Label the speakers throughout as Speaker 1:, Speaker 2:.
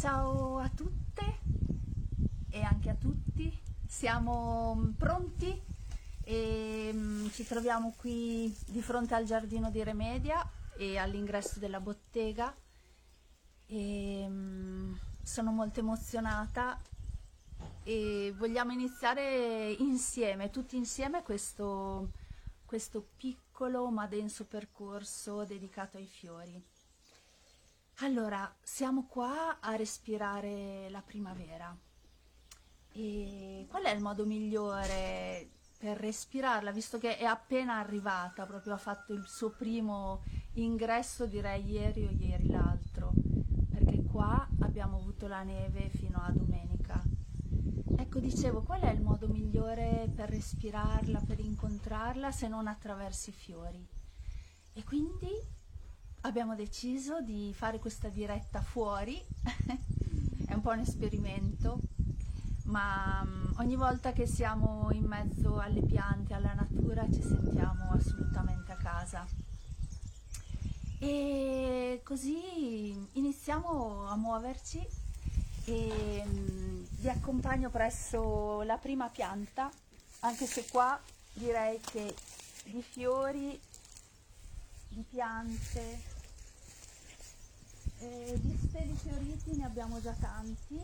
Speaker 1: Ciao a tutte e anche a tutti, siamo mm, pronti e mm, ci troviamo qui di fronte al giardino di Remedia e all'ingresso della bottega e mm, sono molto emozionata e vogliamo iniziare insieme, tutti insieme questo, questo piccolo ma denso percorso dedicato ai fiori. Allora, siamo qua a respirare la primavera. E qual è il modo migliore per respirarla, visto che è appena arrivata, proprio ha fatto il suo primo ingresso, direi ieri o ieri l'altro, perché qua abbiamo avuto la neve fino a domenica. Ecco, dicevo, qual è il modo migliore per respirarla, per incontrarla, se non attraverso i fiori? E quindi abbiamo deciso di fare questa diretta fuori, è un po' un esperimento, ma um, ogni volta che siamo in mezzo alle piante, alla natura, ci sentiamo assolutamente a casa. E così iniziamo a muoverci e um, vi accompagno presso la prima pianta, anche se qua direi che di fiori di piante, eh, di steli fioriti ne abbiamo già tanti,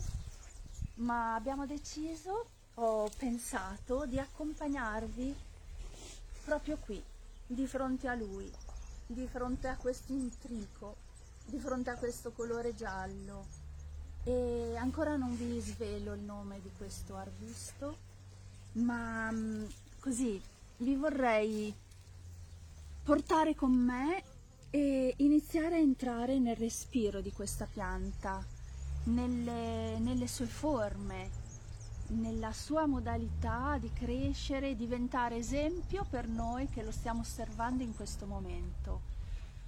Speaker 1: ma abbiamo deciso, ho pensato di accompagnarvi proprio qui, di fronte a lui, di fronte a questo intrico, di fronte a questo colore giallo. E ancora non vi svelo il nome di questo arbusto, ma mm, così vi vorrei portare con me e iniziare a entrare nel respiro di questa pianta, nelle, nelle sue forme, nella sua modalità di crescere, diventare esempio per noi che lo stiamo osservando in questo momento.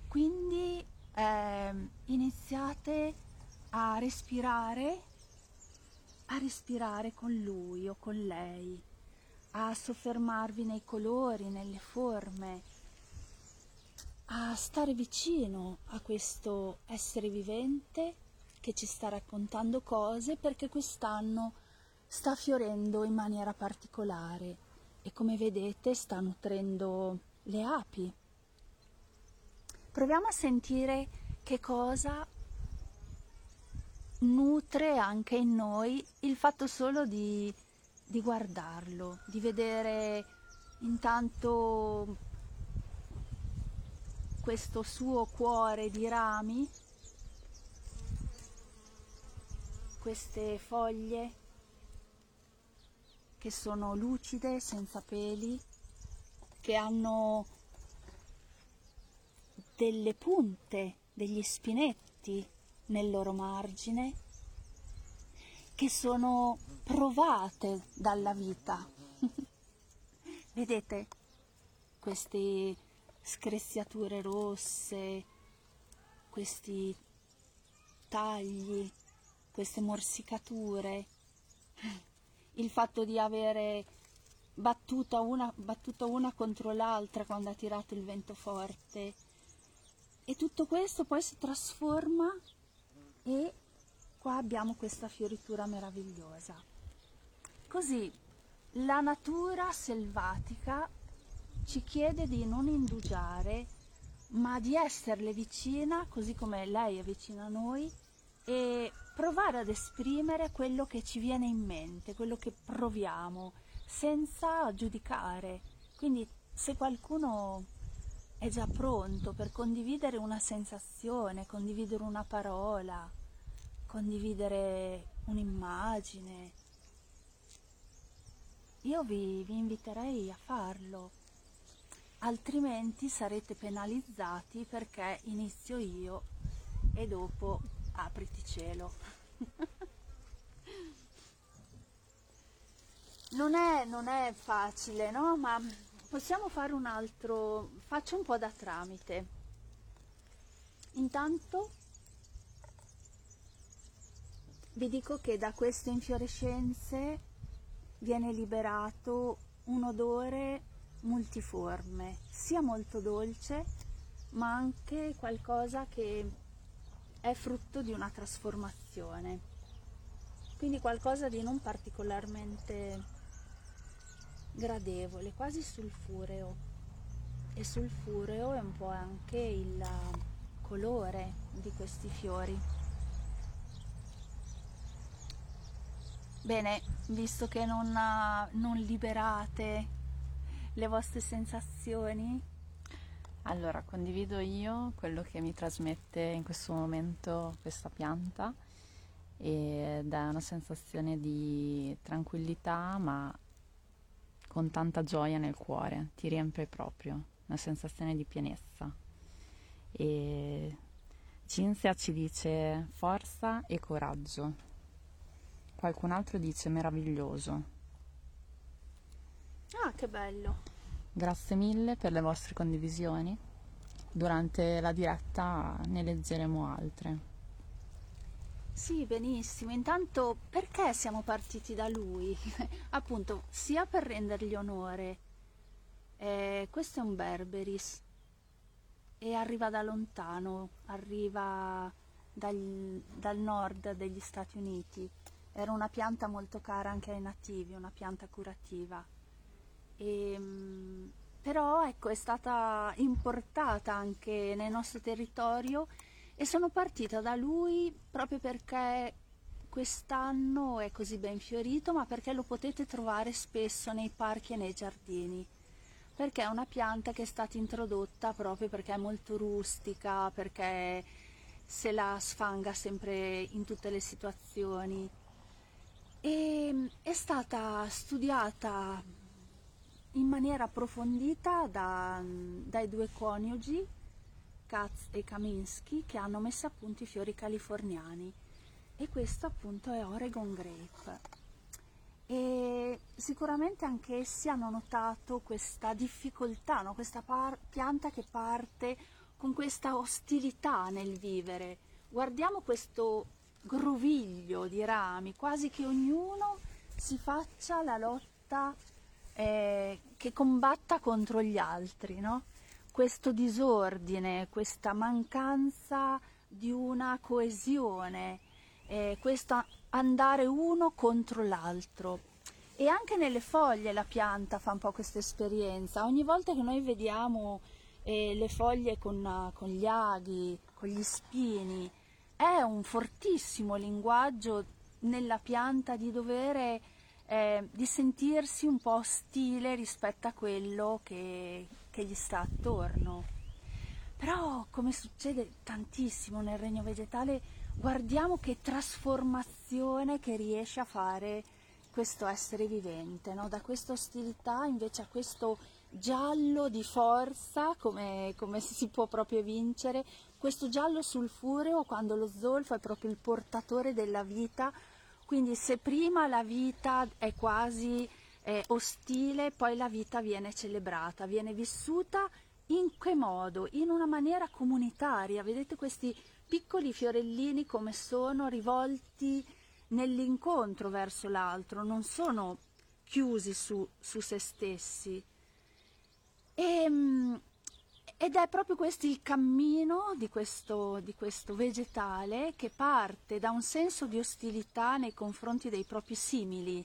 Speaker 1: Quindi eh, iniziate a respirare, a respirare con lui o con lei, a soffermarvi nei colori, nelle forme, a stare vicino a questo essere vivente che ci sta raccontando cose perché quest'anno sta fiorendo in maniera particolare e come vedete sta nutrendo le api. Proviamo a sentire che cosa nutre anche in noi il fatto solo di, di guardarlo, di vedere intanto questo suo cuore di rami, queste foglie che sono lucide, senza peli, che hanno delle punte, degli spinetti nel loro margine, che sono provate dalla vita. Vedete questi scressiature rosse, questi tagli, queste morsicature, il fatto di avere battuto una, battuto una contro l'altra quando ha tirato il vento forte e tutto questo poi si trasforma e qua abbiamo questa fioritura meravigliosa. Così la natura selvatica ci chiede di non indugiare, ma di esserle vicina, così come lei è vicina a noi, e provare ad esprimere quello che ci viene in mente, quello che proviamo, senza giudicare. Quindi se qualcuno è già pronto per condividere una sensazione, condividere una parola, condividere un'immagine, io vi, vi inviterei a farlo altrimenti sarete penalizzati perché inizio io e dopo apriti cielo. non, è, non è facile, no? Ma possiamo fare un altro, faccio un po' da tramite. Intanto vi dico che da queste infiorescenze viene liberato un odore multiforme, sia molto dolce, ma anche qualcosa che è frutto di una trasformazione, quindi qualcosa di non particolarmente gradevole, quasi sulfureo. E sulfureo è un po' anche il colore di questi fiori. Bene, visto che non, non liberate le vostre sensazioni,
Speaker 2: allora condivido io quello che mi trasmette in questo momento questa pianta ed è una sensazione di tranquillità ma con tanta gioia nel cuore, ti riempie proprio, una sensazione di pienezza. E Cinzia ci dice forza e coraggio. Qualcun altro dice meraviglioso.
Speaker 1: Ah, che bello.
Speaker 2: Grazie mille per le vostre condivisioni. Durante la diretta ne leggeremo altre.
Speaker 1: Sì, benissimo. Intanto perché siamo partiti da lui? Appunto, sia per rendergli onore. Eh, questo è un Berberis e arriva da lontano, arriva dal, dal nord degli Stati Uniti. Era una pianta molto cara anche ai nativi, una pianta curativa. E, ehm, però ecco, è stata importata anche nel nostro territorio e sono partita da lui proprio perché quest'anno è così ben fiorito, ma perché lo potete trovare spesso nei parchi e nei giardini, perché è una pianta che è stata introdotta proprio perché è molto rustica, perché se la sfanga sempre in tutte le situazioni. E è stata studiata in maniera approfondita da, dai due coniugi Katz e Kaminsky che hanno messo a punto i fiori californiani e questo appunto è Oregon Grape e sicuramente anche essi hanno notato questa difficoltà, no? questa par- pianta che parte con questa ostilità nel vivere. Guardiamo questo groviglio di rami, quasi che ognuno si faccia la lotta eh, che combatta contro gli altri, no? questo disordine, questa mancanza di una coesione, eh, questo andare uno contro l'altro. E anche nelle foglie la pianta fa un po' questa esperienza. Ogni volta che noi vediamo eh, le foglie con, con gli aghi, con gli spini, è un fortissimo linguaggio nella pianta di dovere eh, di sentirsi un po' ostile rispetto a quello che, che gli sta attorno. Però, come succede tantissimo nel regno vegetale, guardiamo che trasformazione che riesce a fare questo essere vivente, no? da questa ostilità invece a questo giallo di forza, come, come, si può proprio vincere, questo giallo sulfureo quando lo zolfo è proprio il portatore della vita, quindi se prima la vita è quasi eh, ostile, poi la vita viene celebrata, viene vissuta in che modo? In una maniera comunitaria. Vedete questi piccoli fiorellini come sono rivolti nell'incontro verso l'altro, non sono chiusi su, su se stessi. E, ehm, ed è proprio questo il cammino di questo, di questo vegetale che parte da un senso di ostilità nei confronti dei propri simili,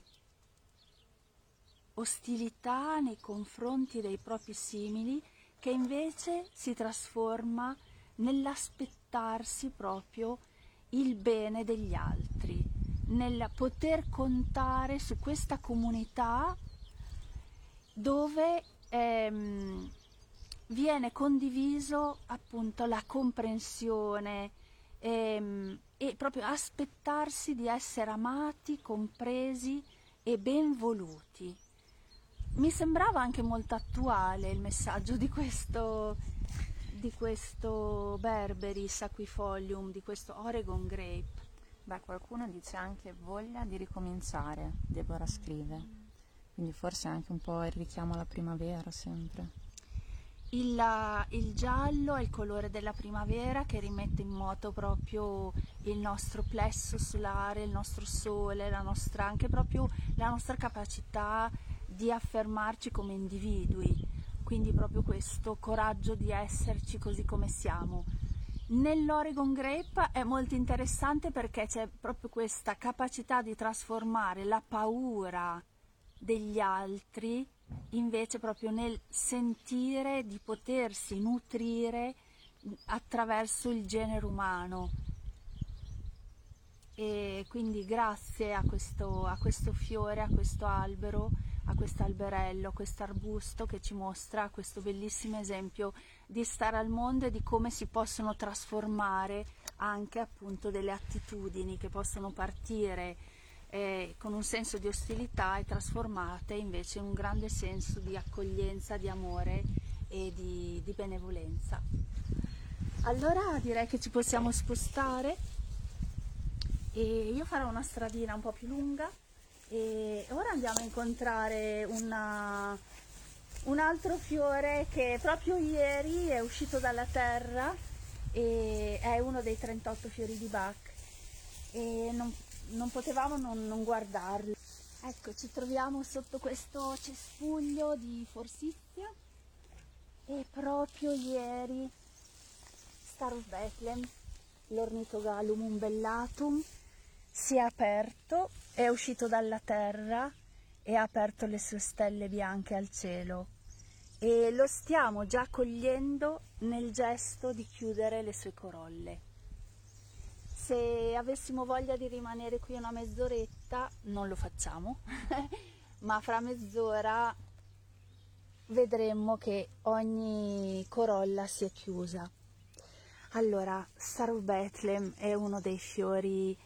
Speaker 1: ostilità nei confronti dei propri simili che invece si trasforma nell'aspettarsi proprio il bene degli altri, nel poter contare su questa comunità dove ehm, viene condiviso appunto la comprensione ehm, e proprio aspettarsi di essere amati, compresi e ben voluti. Mi sembrava anche molto attuale il messaggio di questo, di questo Berberis aquifolium, di questo Oregon Grape.
Speaker 2: Beh, qualcuno dice anche voglia di ricominciare, Deborah scrive. Quindi forse anche un po' il richiamo alla primavera sempre.
Speaker 1: Il, il, giallo è il colore della primavera che rimette in moto proprio il nostro plesso solare, il nostro sole, la nostra, anche proprio la nostra capacità di affermarci come individui, quindi proprio questo coraggio di esserci così come siamo. Nell'Oregon Grape è molto interessante perché c'è proprio questa capacità di trasformare la paura degli altri invece proprio nel sentire di potersi nutrire attraverso il genere umano. E quindi grazie a questo, a questo fiore, a questo albero, a questo alberello, a questo arbusto che ci mostra questo bellissimo esempio di stare al mondo e di come si possono trasformare anche appunto delle attitudini che possono partire eh, con un senso di ostilità e trasformate invece in un grande senso di accoglienza, di amore e di, di benevolenza. Allora direi che ci possiamo spostare e io farò una stradina un po' più lunga e ora andiamo a incontrare una, un altro fiore che proprio ieri è uscito dalla terra e è uno dei 38 fiori di Bach e non, non potevamo non, non guardarlo. Ecco, ci troviamo sotto questo cespuglio di forsizia e proprio ieri Star of Bethlehem, l'ornitogallum umbellatum, si è aperto, è uscito dalla terra e ha aperto le sue stelle bianche al cielo e lo stiamo già cogliendo nel gesto di chiudere le sue corolle. Se avessimo voglia di rimanere qui una mezz'oretta, non lo facciamo, ma fra mezz'ora vedremmo che ogni corolla si è chiusa. Allora, Star of Bethlehem è uno dei fiori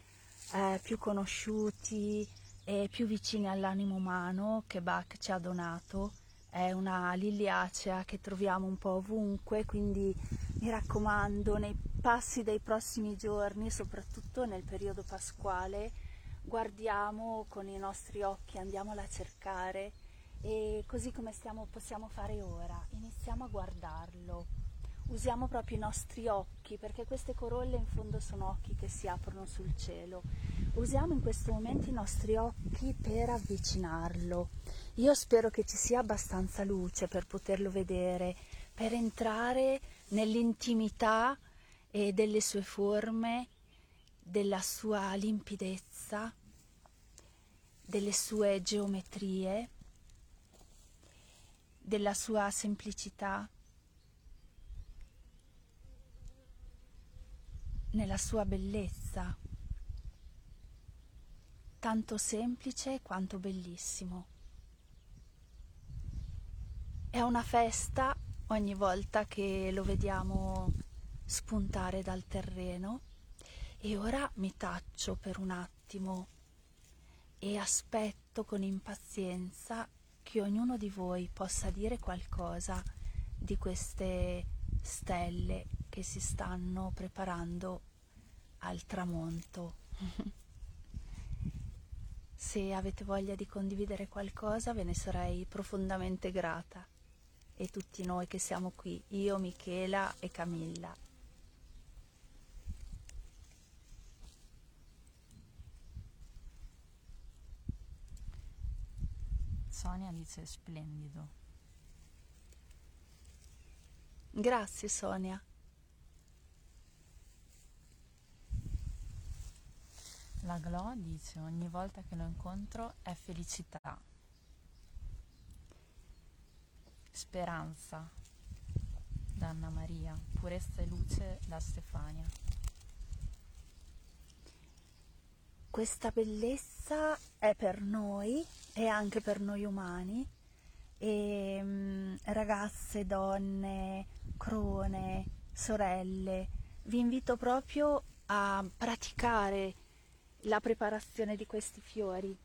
Speaker 1: eh, più conosciuti e più vicini all'animo umano che Bach ci ha donato. È una liliacea che troviamo un po' ovunque, quindi mi raccomando, nei passi dei prossimi giorni, soprattutto nel periodo pasquale, guardiamo con i nostri occhi, andiamola a cercare e così come stiamo, possiamo fare ora, iniziamo a guardarlo usiamo proprio i nostri occhi, perché queste corolle in fondo sono occhi che si aprono sul cielo. Usiamo in questo momento i nostri occhi per avvicinarlo. Io spero che ci sia abbastanza luce per poterlo vedere, per entrare nell'intimità e delle sue forme, della sua limpidezza, delle sue geometrie, della sua semplicità nella sua bellezza, tanto semplice quanto bellissimo. È una festa ogni volta che lo vediamo spuntare dal terreno e ora mi taccio per un attimo e aspetto con impazienza che ognuno di voi possa dire qualcosa di queste stelle che si stanno preparando al tramonto. Se avete voglia di condividere qualcosa ve ne sarei profondamente grata e tutti noi che siamo qui, io, Michela e Camilla.
Speaker 2: Sonia dice splendido.
Speaker 1: Grazie Sonia.
Speaker 2: La Glo dice ogni volta che lo incontro è felicità, speranza da Anna Maria, purezza e luce da Stefania.
Speaker 1: Questa bellezza è per noi e anche per noi umani e mm, ragazze, donne, crone, sorelle, vi invito proprio a praticare la preparazione di questi fiori,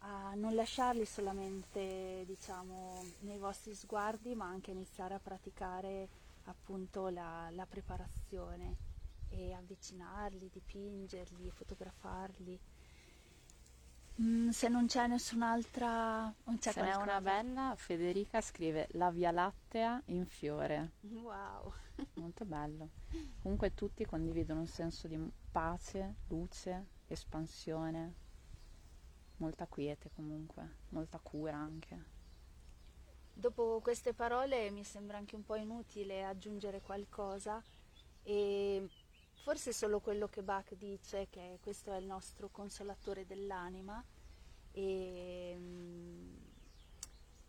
Speaker 1: a non lasciarli solamente diciamo nei vostri sguardi, ma anche iniziare a praticare appunto la, la preparazione e avvicinarli, dipingerli, fotografarli. Mm, se non c'è nessun'altra, non c'è
Speaker 2: Se n'è
Speaker 1: qualcosa.
Speaker 2: una bella, Federica scrive la Via Lattea in fiore.
Speaker 1: Wow.
Speaker 2: Molto bello. Comunque tutti condividono un senso di pace, luce, espansione, molta quiete comunque, molta cura anche.
Speaker 1: Dopo queste parole mi sembra anche un po' inutile aggiungere qualcosa E forse solo quello che Bach dice, che questo è il nostro consolatore dell'anima, e mm,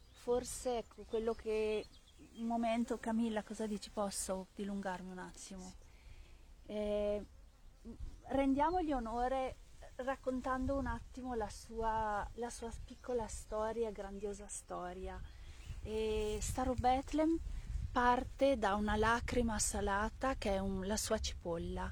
Speaker 1: forse quello che un momento Camilla cosa dici? Posso dilungarmi un attimo? Eh, rendiamogli onore raccontando un attimo la sua, la sua piccola storia grandiosa storia. E Staro Bethlehem parte da una lacrima salata che è un, la sua cipolla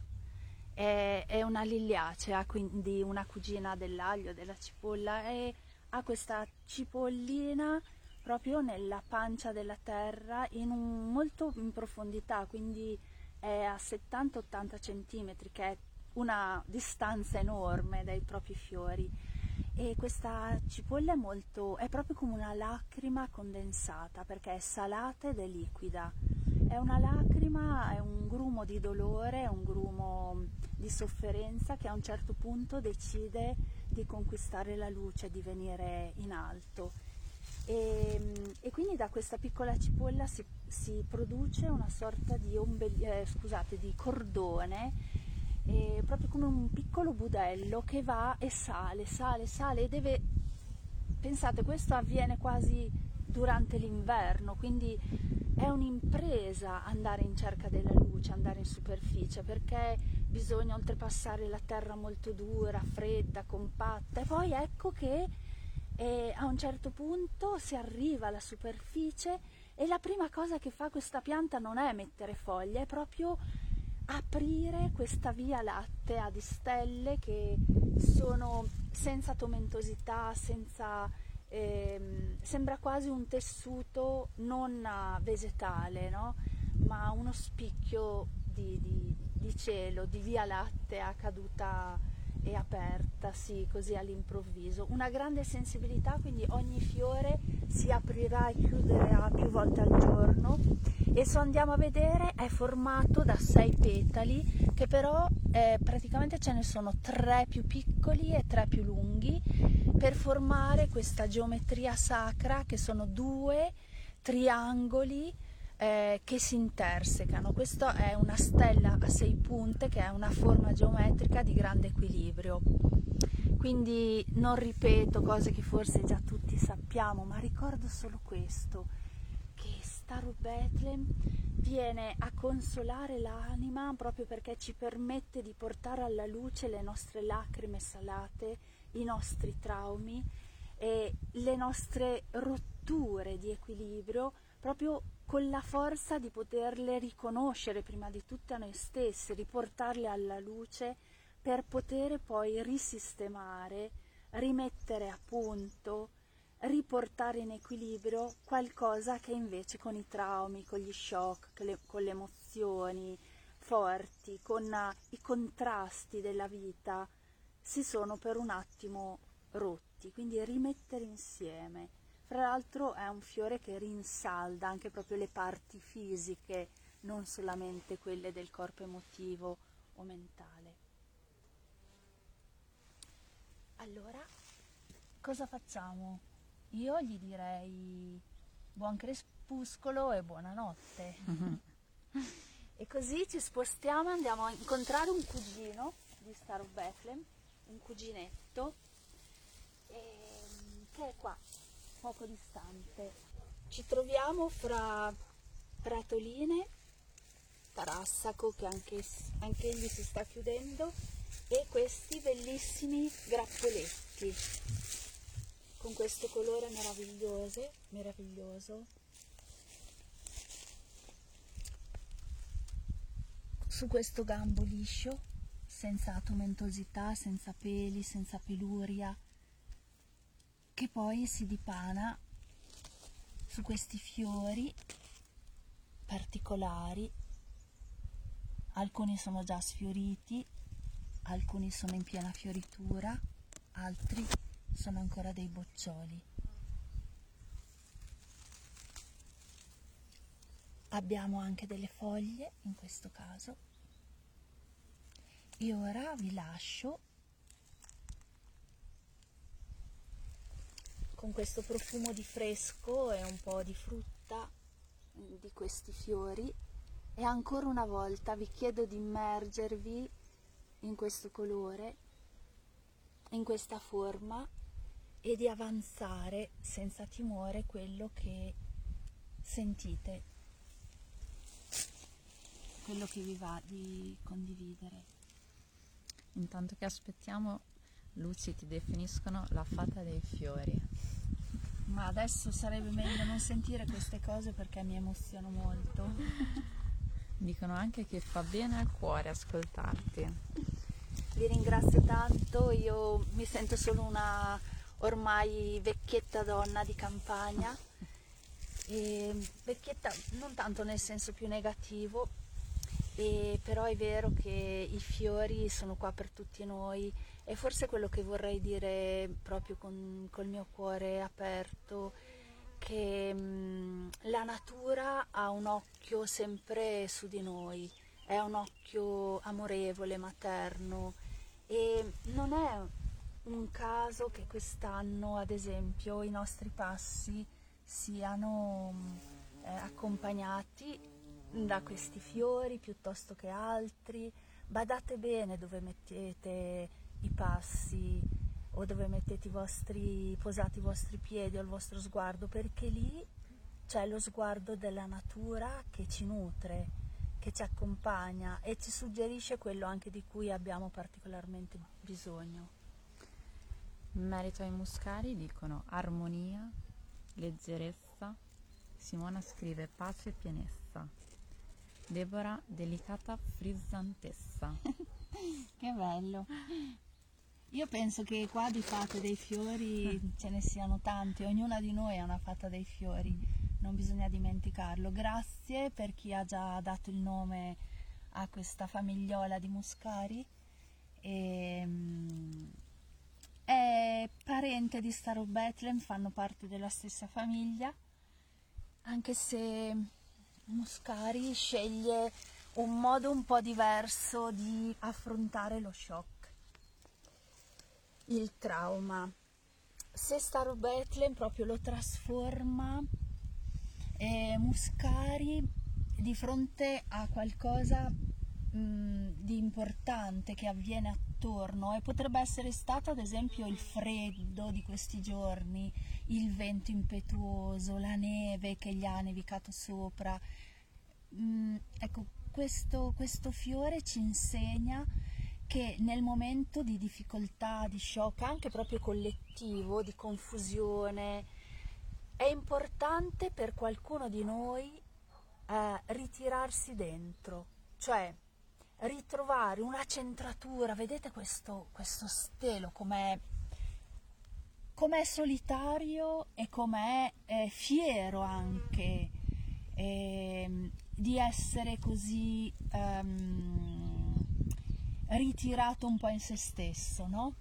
Speaker 1: è, è una liliacea, quindi una cugina dell'aglio, della cipolla, e ha questa cipollina proprio nella pancia della terra, in un, molto in profondità, quindi è a 70-80 cm, che è una distanza enorme dai propri fiori. E questa cipolla è, molto, è proprio come una lacrima condensata perché è salata ed è liquida. È una lacrima, è un grumo di dolore, è un grumo di sofferenza che a un certo punto decide di conquistare la luce, di venire in alto. E, e quindi da questa piccola cipolla si, si produce una sorta di, ombeli- eh, scusate, di cordone, eh, proprio come un piccolo budello che va e sale, sale, sale e deve... Pensate, questo avviene quasi durante l'inverno, quindi è un'impresa andare in cerca della luce, andare in superficie, perché bisogna oltrepassare la terra molto dura, fredda, compatta e poi ecco che eh, a un certo punto si arriva alla superficie e la prima cosa che fa questa pianta non è mettere foglie, è proprio aprire questa via lattea di stelle che sono senza tomentosità, senza, ehm, sembra quasi un tessuto non vegetale, no? ma uno spicchio di, di, di cielo, di via lattea caduta e aperta, sì, così all'improvviso. Una grande sensibilità, quindi ogni fiore si aprirà e chiuderà più volte al giorno e se andiamo a vedere è formato da sei petali che però eh, praticamente ce ne sono tre più piccoli e tre più lunghi per formare questa geometria sacra che sono due triangoli eh, che si intersecano. Questa è una stella a sei punte che è una forma geometrica di grande equilibrio. Quindi non ripeto cose che forse già tutti sappiamo, ma ricordo solo questo, che Star Bethlehem viene a consolare l'anima proprio perché ci permette di portare alla luce le nostre lacrime salate, i nostri traumi e le nostre rotture di equilibrio proprio con la forza di poterle riconoscere prima di tutto a noi stessi, riportarle alla luce per poter poi risistemare, rimettere a punto, riportare in equilibrio qualcosa che invece con i traumi, con gli shock, con le emozioni forti, con i contrasti della vita si sono per un attimo rotti, quindi rimettere insieme fra l'altro è un fiore che rinsalda anche proprio le parti fisiche, non solamente quelle del corpo emotivo o mentale. Allora, cosa facciamo? Io gli direi buon crepuscolo e buonanotte. E così ci spostiamo e andiamo a incontrare un cugino di Star of Bethlehem, un cuginetto, ehm, che è qua poco distante. Ci troviamo fra Pratoline, Tarassaco che anche, anche egli si sta chiudendo e questi bellissimi grappoletti con questo colore meraviglioso, meraviglioso. Su questo gambo liscio, senza tomentosità, senza peli, senza peluria, che poi si dipana su questi fiori particolari. Alcuni sono già sfioriti, alcuni sono in piena fioritura, altri sono ancora dei boccioli. Abbiamo anche delle foglie in questo caso. E ora vi lascio con questo profumo di fresco e un po' di frutta mm, di questi fiori E ancora una volta vi chiedo di immergervi in questo colore, in questa forma e di avanzare senza timore quello che sentite, quello che vi va di condividere.
Speaker 2: Intanto che aspettiamo, Luci ti definiscono la fata dei fiori.
Speaker 1: Ma adesso sarebbe meglio non sentire queste cose perché mi emoziono molto.
Speaker 2: Dicono anche che fa bene al cuore ascoltarti.
Speaker 1: Vi ringrazio tanto, io mi sento solo una ormai vecchietta donna di campagna, e vecchietta non tanto nel senso più negativo, e però è vero che i fiori sono qua per tutti noi e forse quello che vorrei dire proprio con col mio cuore aperto che mh, mm, la natura ha un occhio sempre su di noi, è un occhio amorevole, materno e non è un caso che quest'anno, ad esempio, i nostri passi siano mm, eh, accompagnati da questi fiori piuttosto che altri. Badate bene dove mettete i passi o dove mettete i vostri, posate i vostri piedi o il vostro sguardo, perché lì c'è lo sguardo della natura che ci nutre, che ci accompagna e ci suggerisce quello anche di cui abbiamo particolarmente bisogno.
Speaker 2: In merito ai muscari dicono armonia, leggerezza. Simona scrive pace e pienezza. Deborah, delicata frizzantessa.
Speaker 1: che bello. Io penso che qua di fate dei fiori ce ne siano tanti, ognuna di noi ha una fata dei fiori, non bisogna dimenticarlo. Grazie per chi ha già dato il nome a questa famigliola di muscari. E, um, è parente di Star of Bethlehem, fanno parte della stessa famiglia, anche se Muscari sceglie un modo un po' diverso di affrontare lo shock, il trauma. Se Star Bethlehem proprio lo trasforma, eh, Muscari di fronte a qualcosa mh, mm, di importante che avviene attorno e potrebbe essere stato ad esempio il freddo di questi giorni, il vento impetuoso, la neve che gli ha nevicato sopra. Mm, ecco, questo, questo fiore ci insegna che nel momento di difficoltà, di shock, anche proprio collettivo, di confusione, è importante per qualcuno di noi eh, ritirarsi dentro, cioè ritrovare una centratura, vedete questo, questo stelo? Com'è, com'è solitario e com'è eh, fiero anche eh, di essere così um, ritirato un po' in se stesso, no?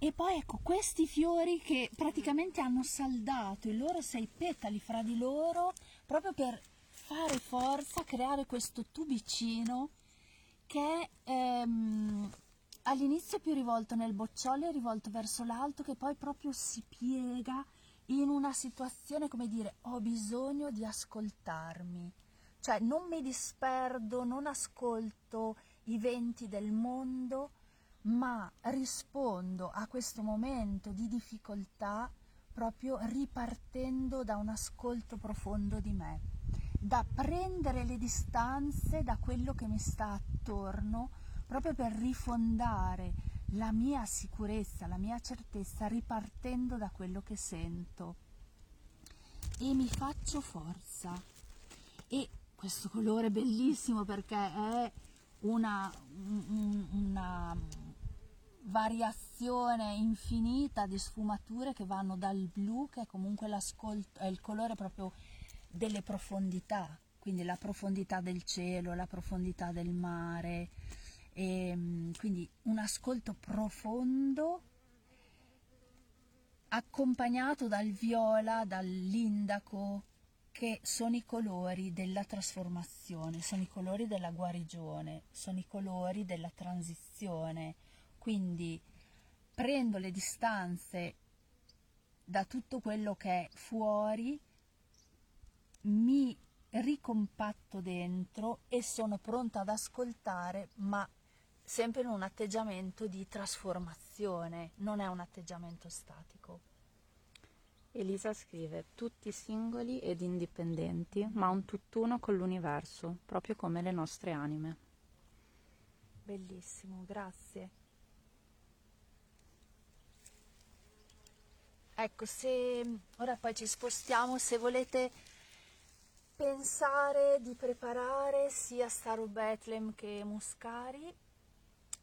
Speaker 1: E poi ecco questi fiori che praticamente hanno saldato i loro sei petali fra di loro proprio per fare forza, creare questo tubicino che ehm, all'inizio è più rivolto nel bocciolo e rivolto verso l'alto che poi proprio si piega in una situazione come dire ho bisogno di ascoltarmi, cioè non mi disperdo, non ascolto i venti del mondo, ma rispondo a questo momento di difficoltà proprio ripartendo da un ascolto profondo di me da prendere le distanze da quello che mi sta attorno proprio per rifondare la mia sicurezza, la mia certezza ripartendo da quello che sento. E mi faccio forza. E questo colore bellissimo perché è una, una variazione infinita di sfumature che vanno dal blu che è comunque è il colore proprio delle profondità, quindi la profondità del cielo, la profondità del mare, e, ehm, quindi un ascolto profondo accompagnato dal viola, dall'indaco, che sono i colori della trasformazione, sono i colori della guarigione, sono i colori della transizione. Quindi prendo le distanze da tutto quello che è fuori mi ricompatto dentro e sono pronta ad ascoltare, ma sempre in un atteggiamento di trasformazione, non è un atteggiamento statico.
Speaker 2: Elisa scrive tutti singoli ed indipendenti, ma un tutt'uno con l'universo, proprio come le nostre anime.
Speaker 1: Bellissimo, grazie. Ecco, se ora poi ci spostiamo, se volete pensare di preparare sia Star of Bethlehem che Muscari,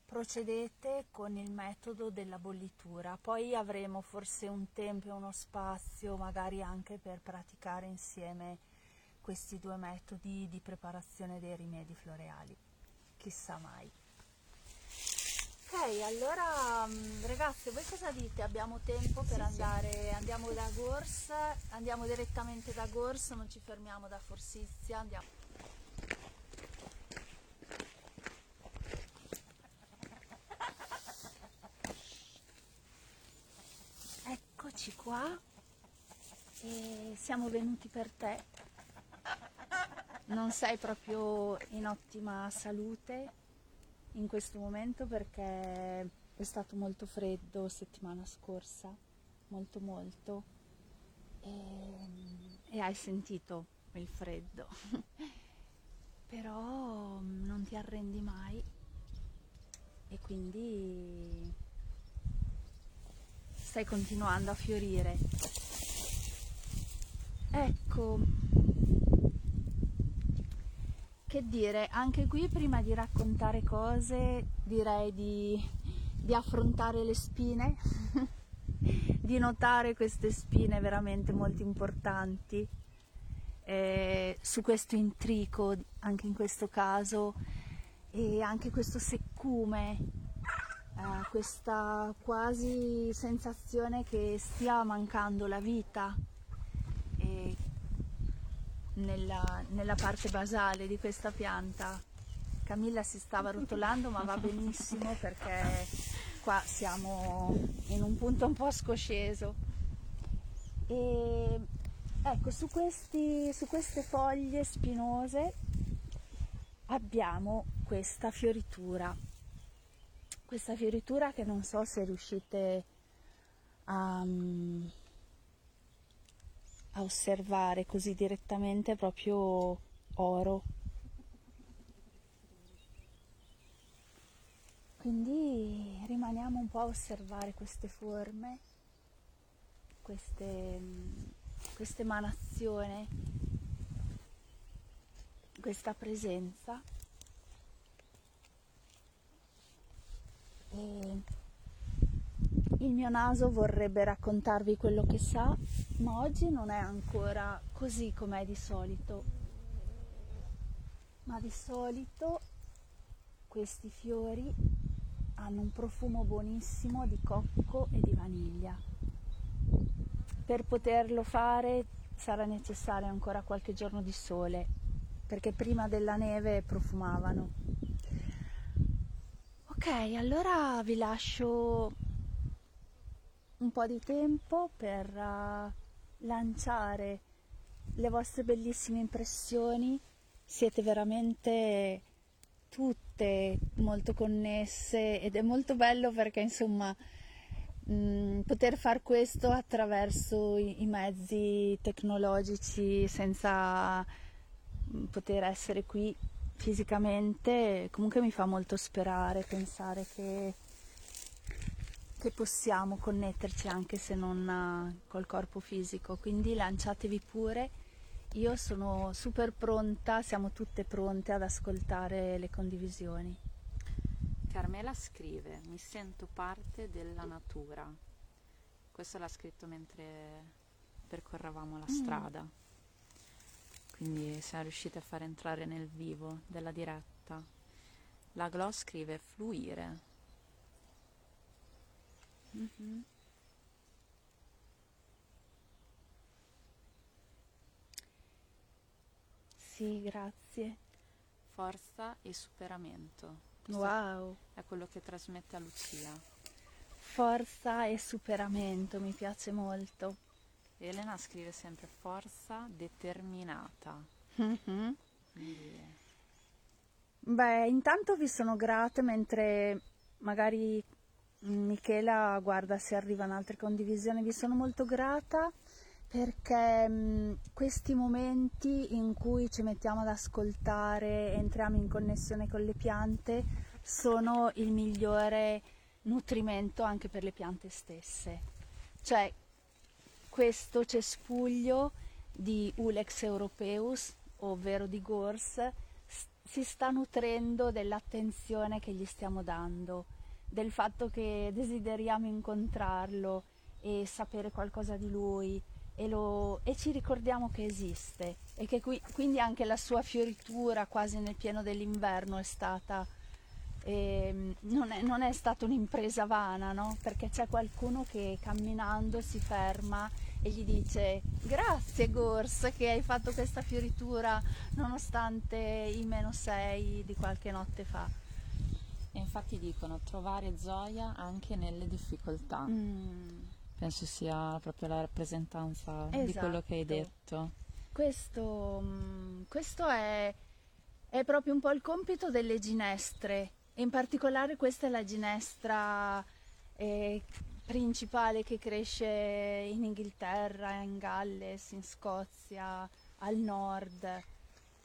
Speaker 1: procedete con il metodo della bollitura. Poi avremo forse un tempo e uno spazio, magari anche per praticare insieme questi due metodi di preparazione dei rimedi floreali. Chissà mai. Ok, allora mm, ragazze, voi cosa dite? Abbiamo tempo per sì, andare, sì. andiamo da Gors, andiamo direttamente da Gors, non ci fermiamo da Forsizia, andiamo. Qua. E siamo venuti per te. Non sei proprio in ottima salute in questo momento perché è stato molto freddo settimana scorsa, molto molto, e, e hai sentito il freddo, però non ti arrendi mai. E quindi stai continuando a fiorire. Ecco, che dire, anche qui prima di raccontare cose direi di, di affrontare le spine, di notare queste spine veramente molto importanti. Eh, su questo intrico, anche in questo caso, e anche questo seccume, eh, questa quasi sensazione che stia mancando la vita nella, nella parte basale di questa pianta. Camilla si stava rotolando ma va benissimo perché qua siamo in un punto un po' scosceso. E ecco, su, questi, su queste foglie spinose abbiamo questa fioritura. Questa fioritura che non so se riuscite a, a osservare così direttamente proprio oro. Quindi rimaniamo un po' a osservare queste forme, queste, questa emanazione, questa presenza. E il mio naso vorrebbe raccontarvi quello che sa, ma oggi non è ancora così com'è di solito. Ma di solito questi fiori hanno un profumo buonissimo di cocco e di vaniglia. Per poterlo fare sarà necessario ancora qualche giorno di sole, perché prima della neve profumavano. Ok, allora vi lascio un po' di tempo per uh, lanciare le vostre bellissime impressioni. Siete veramente tutte molto connesse ed è molto bello perché insomma mh, mm, poter far questo attraverso i, i mezzi tecnologici senza mm, poter essere qui fisicamente comunque mi fa molto sperare pensare che che possiamo connetterci anche se non uh, col corpo fisico, quindi lanciatevi pure. Io sono super pronta, siamo tutte pronte ad ascoltare le condivisioni.
Speaker 2: Carmela scrive, mi sento parte della natura. Questo l'ha scritto mentre percorravamo la mm. strada. Mm. Quindi siamo riusciti a far entrare nel vivo della diretta. La Gloss scrive fluire,
Speaker 1: Mm-hmm. Sì, grazie.
Speaker 2: Forza e superamento.
Speaker 1: Questo wow.
Speaker 2: È quello che trasmette a Lucia.
Speaker 1: Forza e superamento, mi piace molto.
Speaker 2: Elena scrive sempre forza determinata.
Speaker 1: Mm-hmm. Beh, intanto vi sono grate mentre magari Michela guarda se arrivano altre condivisioni, vi sono molto grata perché mh, questi momenti in cui ci mettiamo ad ascoltare, entriamo in connessione con le piante, sono il migliore nutrimento anche per le piante stesse. Cioè, questo cespuglio di Ulex europeus, ovvero di Gors, si sta nutrendo dell'attenzione che gli stiamo dando, del fatto che desideriamo incontrarlo e sapere qualcosa di lui e, lo, e ci ricordiamo che esiste e che qui, quindi anche la sua fioritura quasi nel pieno dell'inverno è stata eh, non, è, non, è, stata un'impresa vana no? perché c'è qualcuno che camminando si ferma e gli dice grazie Gors che hai fatto questa fioritura nonostante i meno 6 di qualche notte fa
Speaker 2: e infatti dicono trovare gioia anche nelle difficoltà mm penso sia proprio la rappresentanza esatto. di quello che hai esatto. detto.
Speaker 1: Questo, mm, questo è, è, proprio un po' il compito delle ginestre, in particolare questa è la ginestra eh, principale che cresce in Inghilterra, in Galles, in Scozia, al nord.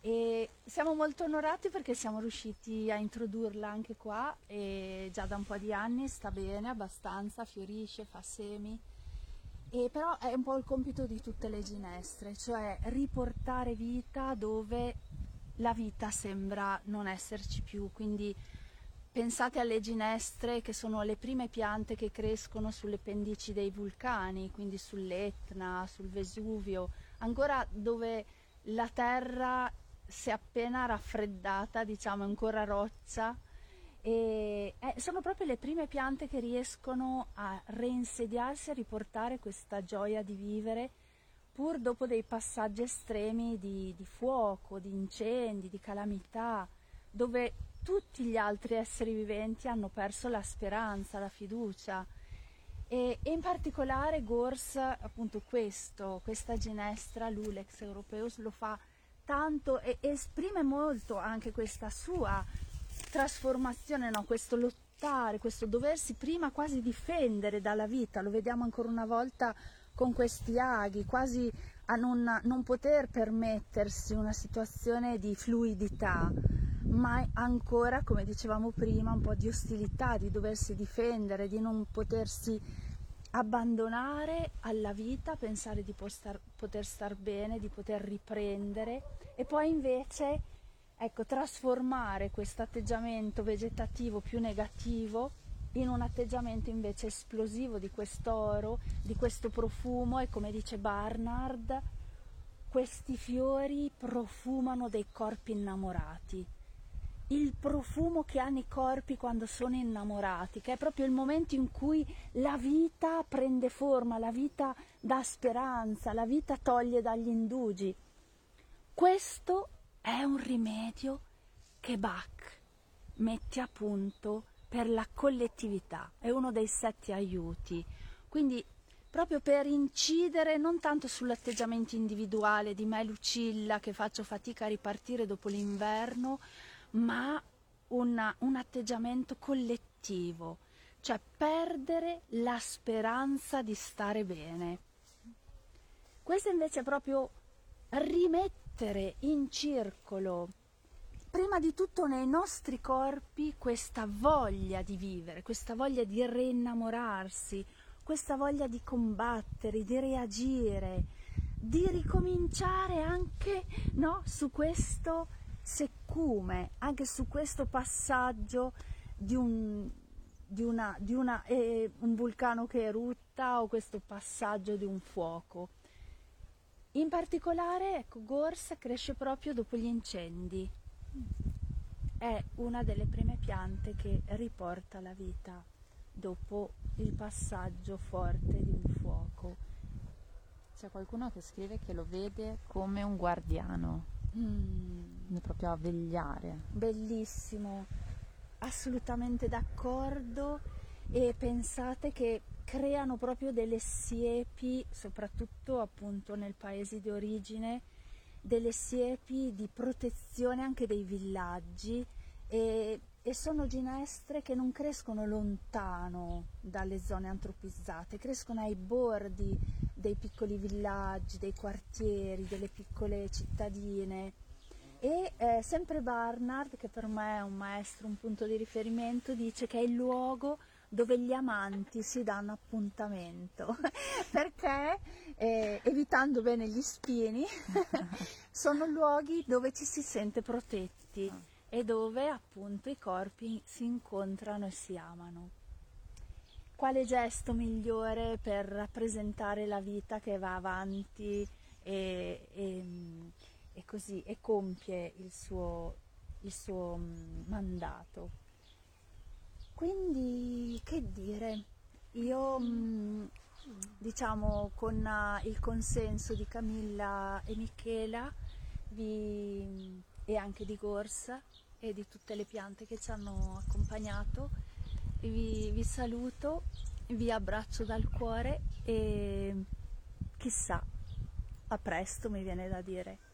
Speaker 1: E siamo molto onorati perché siamo riusciti a introdurla anche qua e già da un po' di anni sta bene abbastanza, fiorisce, fa semi. E però è un po' il compito di tutte le ginestre, cioè riportare vita dove la vita sembra non esserci più. Quindi pensate alle ginestre che sono le prime piante che crescono sulle pendici dei vulcani, quindi sull'Etna, sul Vesuvio, ancora dove la terra si è appena raffreddata, diciamo, ancora roccia. E eh, sono proprio le prime piante che riescono a reinsediarsi, a riportare questa gioia di vivere, pur dopo dei passaggi estremi di, di fuoco, di incendi, di calamità, dove tutti gli altri esseri viventi hanno perso la speranza, la fiducia. E, e, in particolare Gors, appunto questo, questa ginestra, l'Ulex europeus, lo fa tanto e esprime molto anche questa sua trasformazione, no? questo lottare, questo doversi prima quasi difendere dalla vita, lo vediamo ancora una volta con questi aghi, quasi a non, non poter permettersi una situazione di fluidità, ma ancora, come dicevamo prima, un po' di ostilità, di doversi difendere, di non potersi abbandonare alla vita, pensare di poter, poter star bene, di poter riprendere e poi invece ecco, trasformare questo atteggiamento vegetativo più negativo in un atteggiamento invece esplosivo di quest'oro, di questo profumo e come dice Barnard, questi fiori profumano dei corpi innamorati il profumo che hanno i corpi quando sono innamorati, che è proprio il momento in cui la vita prende forma, la vita dà speranza, la vita toglie dagli indugi. Questo è un rimedio che Bach mette a punto per la collettività, è uno dei sette aiuti. Quindi proprio per incidere non tanto sull'atteggiamento individuale di me Lucilla che faccio fatica a ripartire dopo l'inverno, ma una, un atteggiamento collettivo, cioè perdere la speranza di stare bene. Questo invece è proprio rimettere in circolo, prima di tutto nei nostri corpi, questa voglia di vivere, questa voglia di reinnamorarsi, questa voglia di combattere, di reagire, di ricominciare anche no, su questo seccume anche su questo passaggio di un, di una, di una, eh, un vulcano che erutta o questo passaggio di un fuoco. In particolare, ecco, Gors cresce proprio dopo gli incendi. È una delle prime piante che riporta la vita dopo il passaggio forte di un fuoco.
Speaker 2: C'è qualcuno che scrive che lo vede come un guardiano. Mm. proprio a vegliare.
Speaker 1: Bellissimo, assolutamente d'accordo e pensate che creano proprio delle siepi, soprattutto appunto nel paese di origine, delle siepi di protezione anche dei villaggi e, e sono ginestre che non crescono lontano dalle zone antropizzate, crescono ai bordi dei piccoli villaggi, dei quartieri, delle piccole cittadine. E eh, sempre Barnard, che per me è un maestro, un punto di riferimento, dice che è il luogo dove gli amanti si danno appuntamento, perché eh, evitando bene gli spini, sono luoghi dove ci si sente protetti e dove appunto i corpi si incontrano e si amano. Quale gesto migliore per rappresentare la vita che va avanti e, e, e così e compie il suo, il suo mm, mandato? Quindi che dire, io mm, diciamo con uh, il consenso di Camilla e Michela vi, e anche di Gorsa e di tutte le piante che ci hanno accompagnato, vi, vi saluto, vi abbraccio dal cuore e chissà, a presto mi viene da dire.